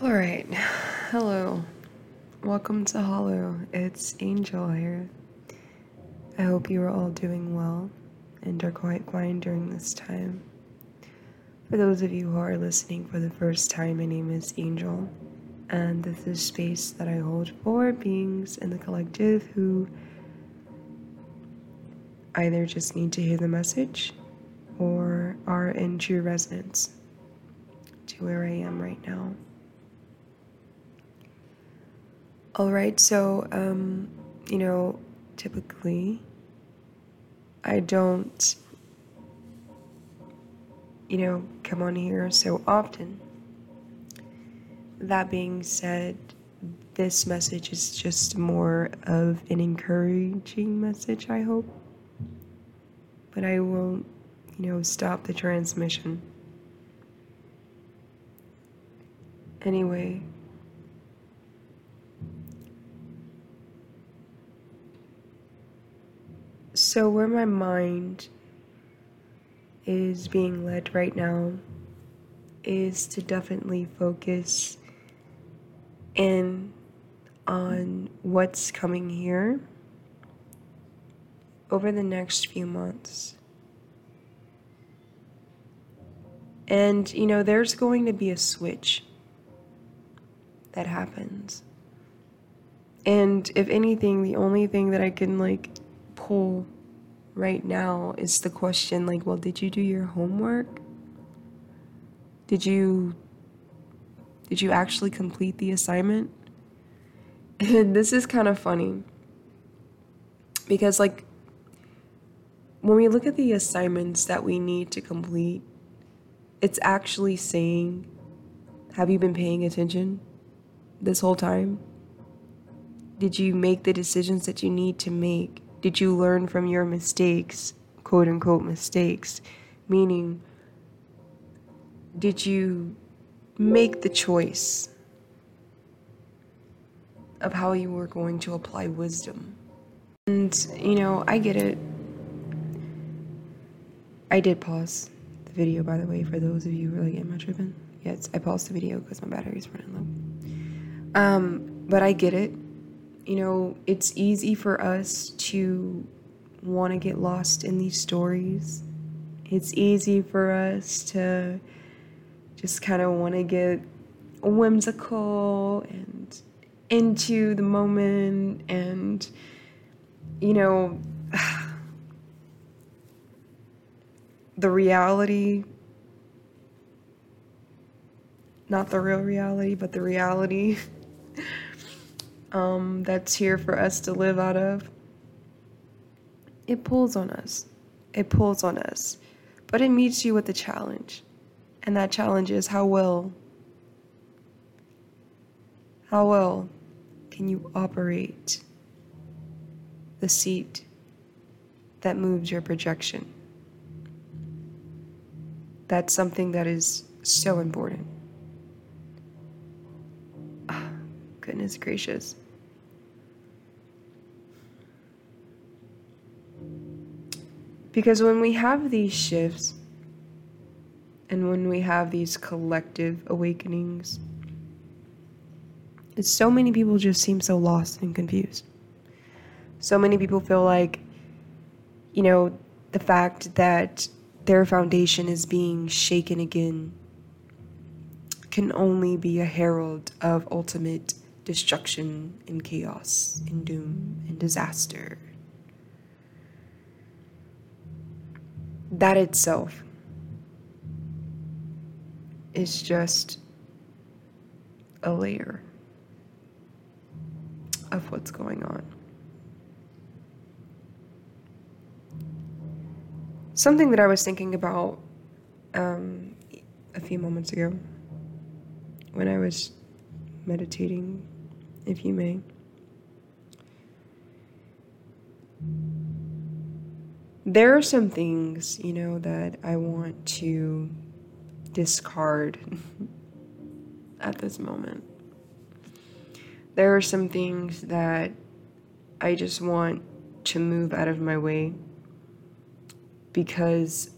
All right. Hello. Welcome to Hollow. It's Angel here. I hope you are all doing well and are quite fine during this time. For those of you who are listening for the first time, my name is Angel, and this is space that I hold for beings in the collective who either just need to hear the message or are in true resonance to where I am right now. All right, so, um, you know, typically I don't, you know, come on here so often. That being said, this message is just more of an encouraging message, I hope. But I won't, you know, stop the transmission. Anyway, so where my mind is being led right now is to definitely focus in on what's coming here over the next few months. And, you know, there's going to be a switch that happens. And if anything, the only thing that I can like pull right now is the question like, well, did you do your homework? Did you did you actually complete the assignment? And this is kind of funny. Because like when we look at the assignments that we need to complete, it's actually saying, have you been paying attention? this whole time? Did you make the decisions that you need to make? Did you learn from your mistakes, quote unquote mistakes? Meaning, did you make the choice of how you were going to apply wisdom? And, you know, I get it. I did pause the video, by the way, for those of you who are like, am I tripping? Yes, I paused the video because my battery's running low. Um, but I get it. You know, it's easy for us to want to get lost in these stories. It's easy for us to just kind of want to get whimsical and into the moment and you know the reality not the real reality but the reality um, that's here for us to live out of, it pulls on us. It pulls on us. But it meets you with a challenge. And that challenge is how well, how well can you operate the seat that moves your projection? That's something that is so important. Goodness gracious. Because when we have these shifts and when we have these collective awakenings, so many people just seem so lost and confused. So many people feel like, you know, the fact that their foundation is being shaken again can only be a herald of ultimate destruction and chaos and doom and disaster. That itself is just a layer of what's going on. Something that I was thinking about um, a few moments ago when I was meditating if you may. There are some things, you know, that I want to discard at this moment. There are some things that I just want to move out of my way because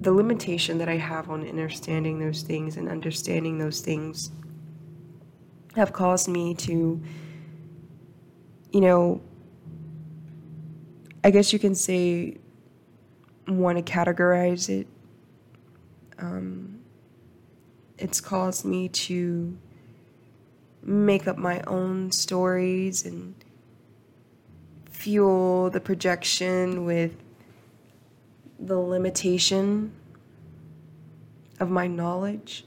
the limitation that I have on understanding those things and understanding those things have caused me to, you know, I guess you can say, want to categorize it. Um, it's caused me to make up my own stories and fuel the projection with the limitation of my knowledge.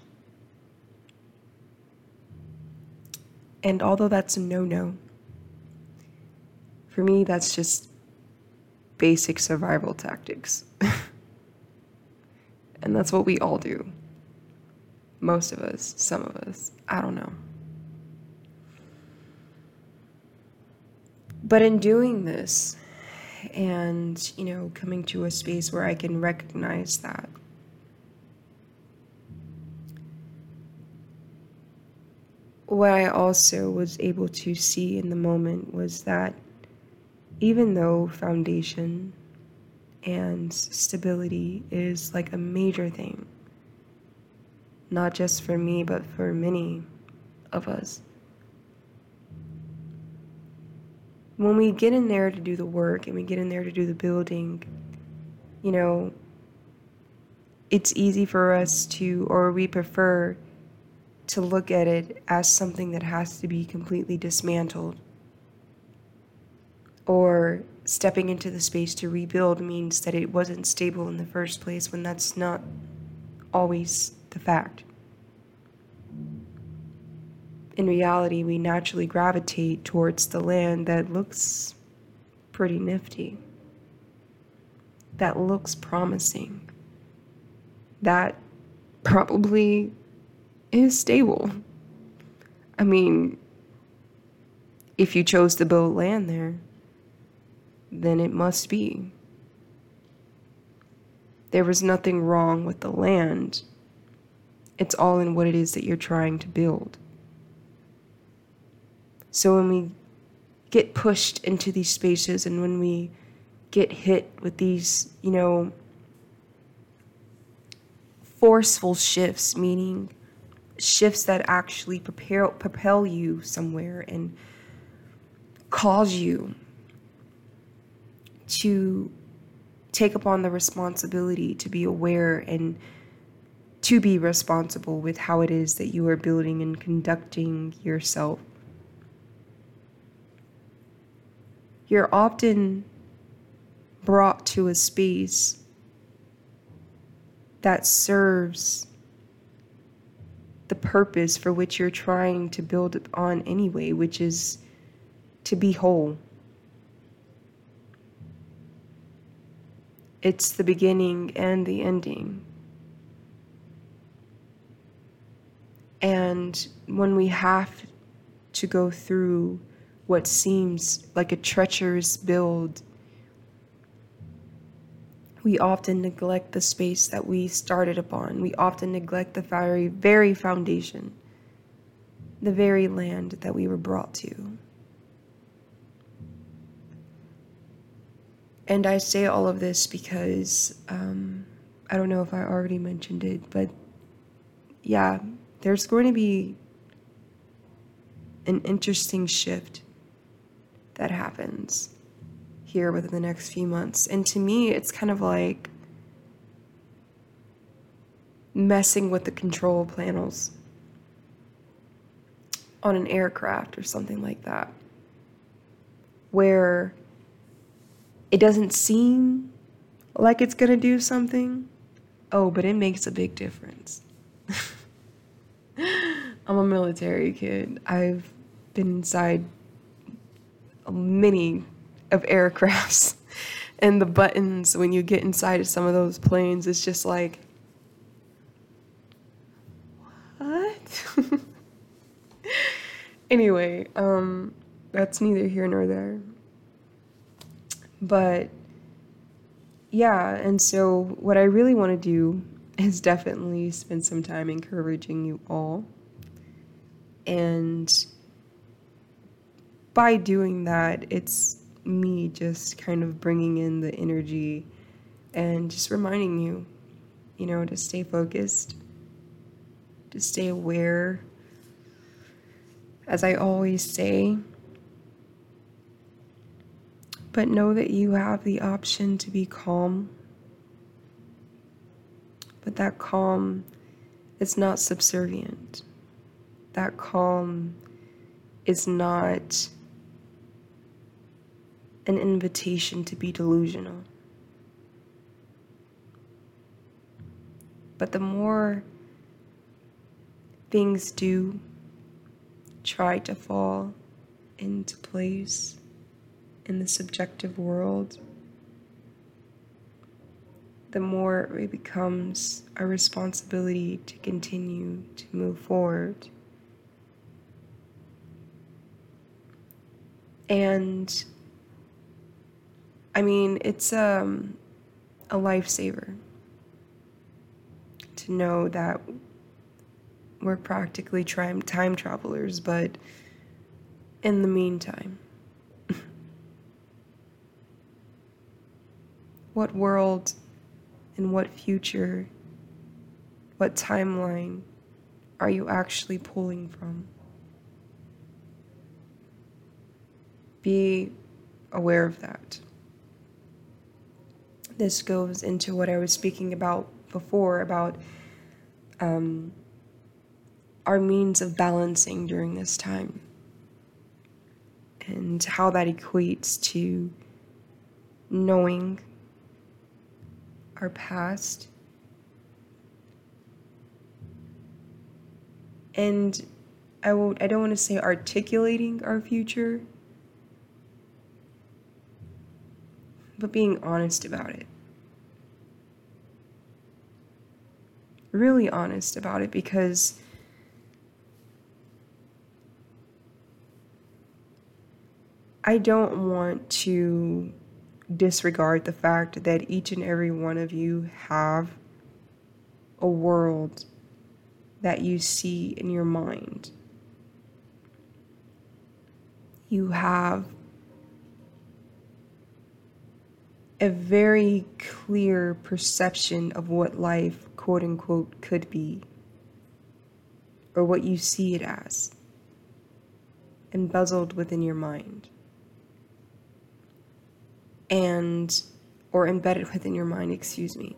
And although that's a no no, for me, that's just basic survival tactics. and that's what we all do. Most of us, some of us, I don't know. But in doing this, and, you know, coming to a space where I can recognize that, what I also was able to see in the moment was that even though foundation and stability is like a major thing, not just for me, but for many of us. when we get in there to do the work and we get in there to do the building, you know, it's easy for us to, or we prefer to look at it as something that has to be completely dismantled. Or stepping into the space to rebuild means that it wasn't stable in the first place when that's not always the fact in reality, we naturally gravitate towards the land that looks pretty nifty, that looks promising, that probably is stable. I mean, if you chose to build land there, then it must be. There was nothing wrong with the land. It's all in what it is that you're trying to build. So when we get pushed into these spaces and when we get hit with these, you know, forceful shifts, meaning shifts that actually propel, propel you somewhere and cause you to take upon the responsibility to be aware and to be responsible with how it is that you are building and conducting yourself. You're often brought to a space that serves the purpose for which you're trying to build on anyway, which is to be whole. It's the beginning and the ending. And when we have to go through what seems like a treacherous build, we often neglect the space that we started upon. We often neglect the very, very foundation, the very land that we were brought to. And I say all of this because um, I don't know if I already mentioned it, but yeah, there's going to be an interesting shift that happens here within the next few months. And to me, it's kind of like messing with the control panels on an aircraft or something like that, where it doesn't seem like it's going to do something. Oh, but it makes a big difference. I'm a military kid. I've been inside many of aircrafts and the buttons when you get inside of some of those planes it's just like what? Anyway um that's neither here nor there. But yeah and so what i really want to do is definitely spend some time encouraging you all. And by doing that, it's me just kind of bringing in the energy and just reminding you, you know, to stay focused, to stay aware, as I always say, but know that you have the option to be calm. But that calm is not subservient. That calm is not an invitation to be delusional. But the more things do try to fall into place in the subjective world, the more it becomes a responsibility to continue to move forward. And I mean, it's um, a lifesaver to know that we're practically time travelers, but in the meantime, what world and what future, what timeline are you actually pulling from? Be aware of that this goes into what I was speaking about before about um, our means of balancing during this time and how that equates to knowing our past and I won't I don't want to say articulating our future but being honest about it. Really honest about it because I don't want to disregard the fact that each and every one of you have a world that you see in your mind. You have a very clear perception of what life, quote unquote, could be, or what you see it as, embezzled within your mind, and, or embedded within your mind, excuse me.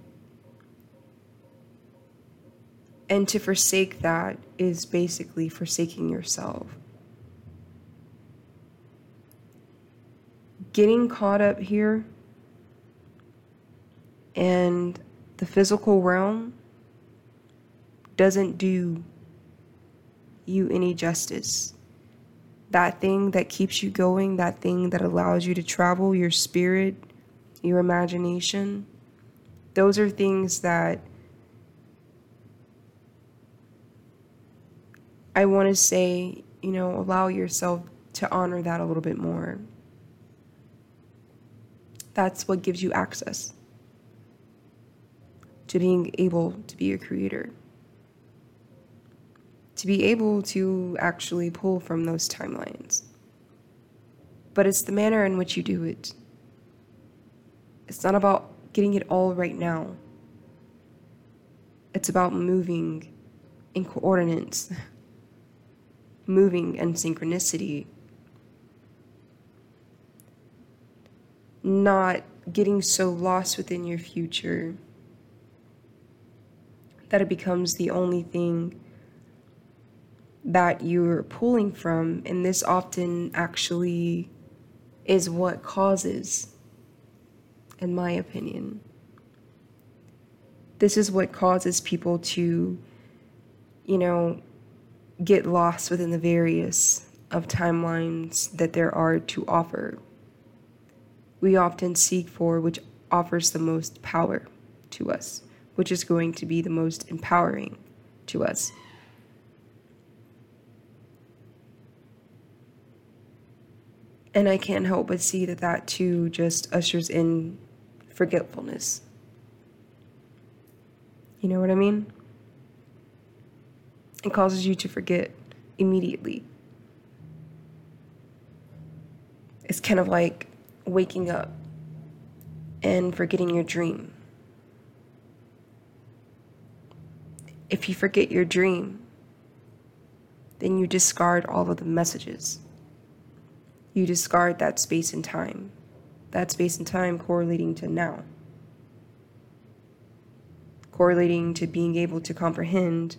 And to forsake that is basically forsaking yourself. Getting caught up here and the physical realm doesn't do you any justice. That thing that keeps you going, that thing that allows you to travel, your spirit, your imagination, those are things that I want to say, you know, allow yourself to honor that a little bit more. That's what gives you access to being able to be a creator. To be able to actually pull from those timelines. But it's the manner in which you do it. It's not about getting it all right now. It's about moving in coordinates, moving in synchronicity, not getting so lost within your future that it becomes the only thing that you're pulling from. And this often actually is what causes, in my opinion, this is what causes people to, you know, get lost within the various of timelines that there are to offer. We often seek for which offers the most power to us which is going to be the most empowering to us. And I can't help but see that that too just ushers in forgetfulness. You know what I mean? It causes you to forget immediately. It's kind of like waking up and forgetting your dream. If you forget your dream, then you discard all of the messages. You discard that space and time, that space and time correlating to now, correlating to being able to comprehend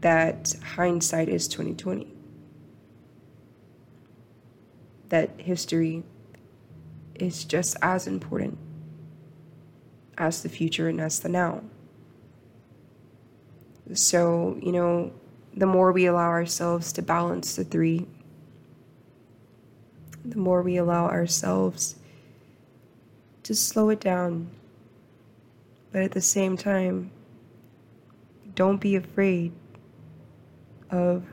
that hindsight is 2020 that history is just as important as the future and as the now. So, you know, the more we allow ourselves to balance the three, the more we allow ourselves to slow it down. But at the same time, don't be afraid of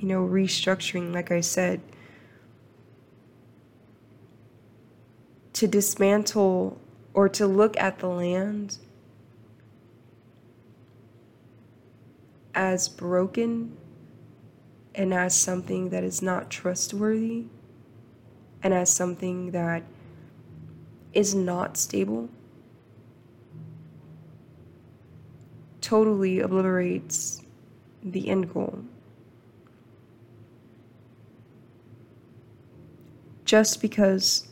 you know, restructuring, like I said, to dismantle or to look at the land as broken and as something that is not trustworthy and as something that is not stable totally obliterates the end goal. just because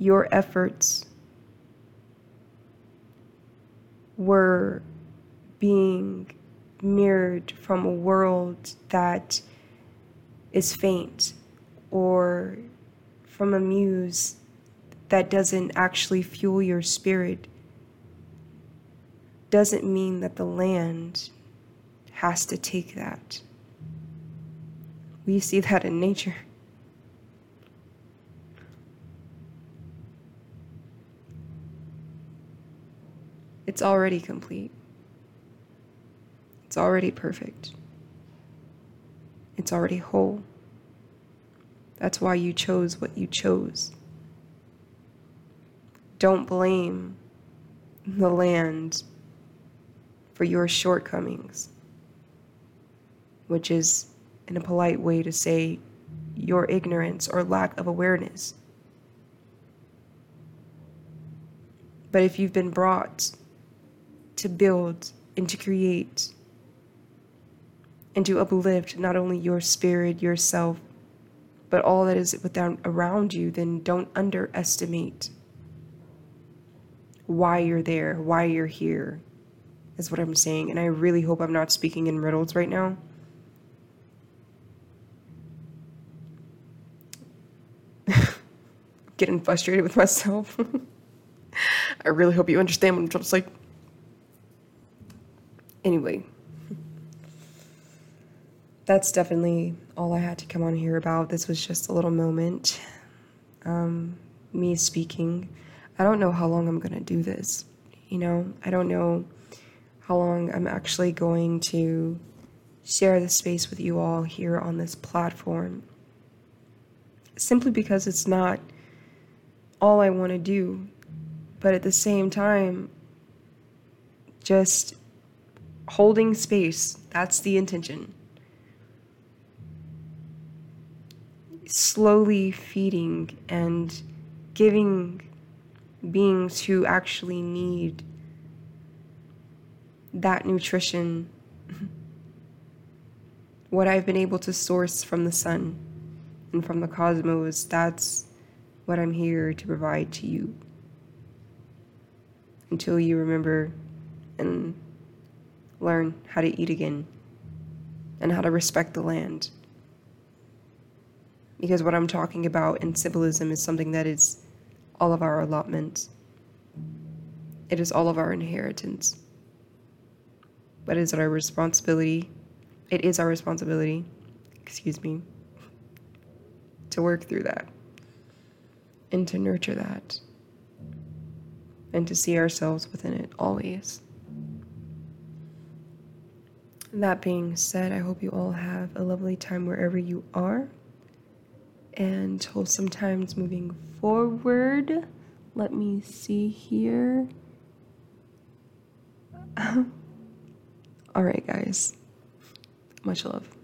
your efforts were being mirrored from a world that is faint or from a muse that doesn't actually fuel your spirit doesn't mean that the land has to take that. We see that in nature. It's already complete. It's already perfect. It's already whole. That's why you chose what you chose. Don't blame the land for your shortcomings, which is, in a polite way, to say your ignorance or lack of awareness. But if you've been brought to build and to create and to uplift not only your spirit, yourself, but all that is without around you, then don't underestimate why you're there, why you're here, is what I'm saying. And I really hope I'm not speaking in riddles right now. Getting frustrated with myself. I really hope you understand what I'm just like anyway, that's definitely all I had to come on here about. This was just a little moment. Um, me speaking. I don't know how long I'm going to do this. You know, I don't know how long I'm actually going to share this space with you all here on this platform. Simply because it's not all I want to do. But at the same time, just holding space. That's the intention. Slowly feeding and giving beings who actually need that nutrition what I've been able to source from the sun and from the cosmos, that's what I'm here to provide to you. Until you remember and learn how to eat again and how to respect the land. Because what I'm talking about in symbolism is something that is all of our allotments, it is all of our inheritance. But is it our responsibility? It is our responsibility, excuse me, to work through that and to nurture that and to see ourselves within it always. That being said, I hope you all have a lovely time wherever you are and sometimes moving forward. Let me see here. all right, guys. Much love.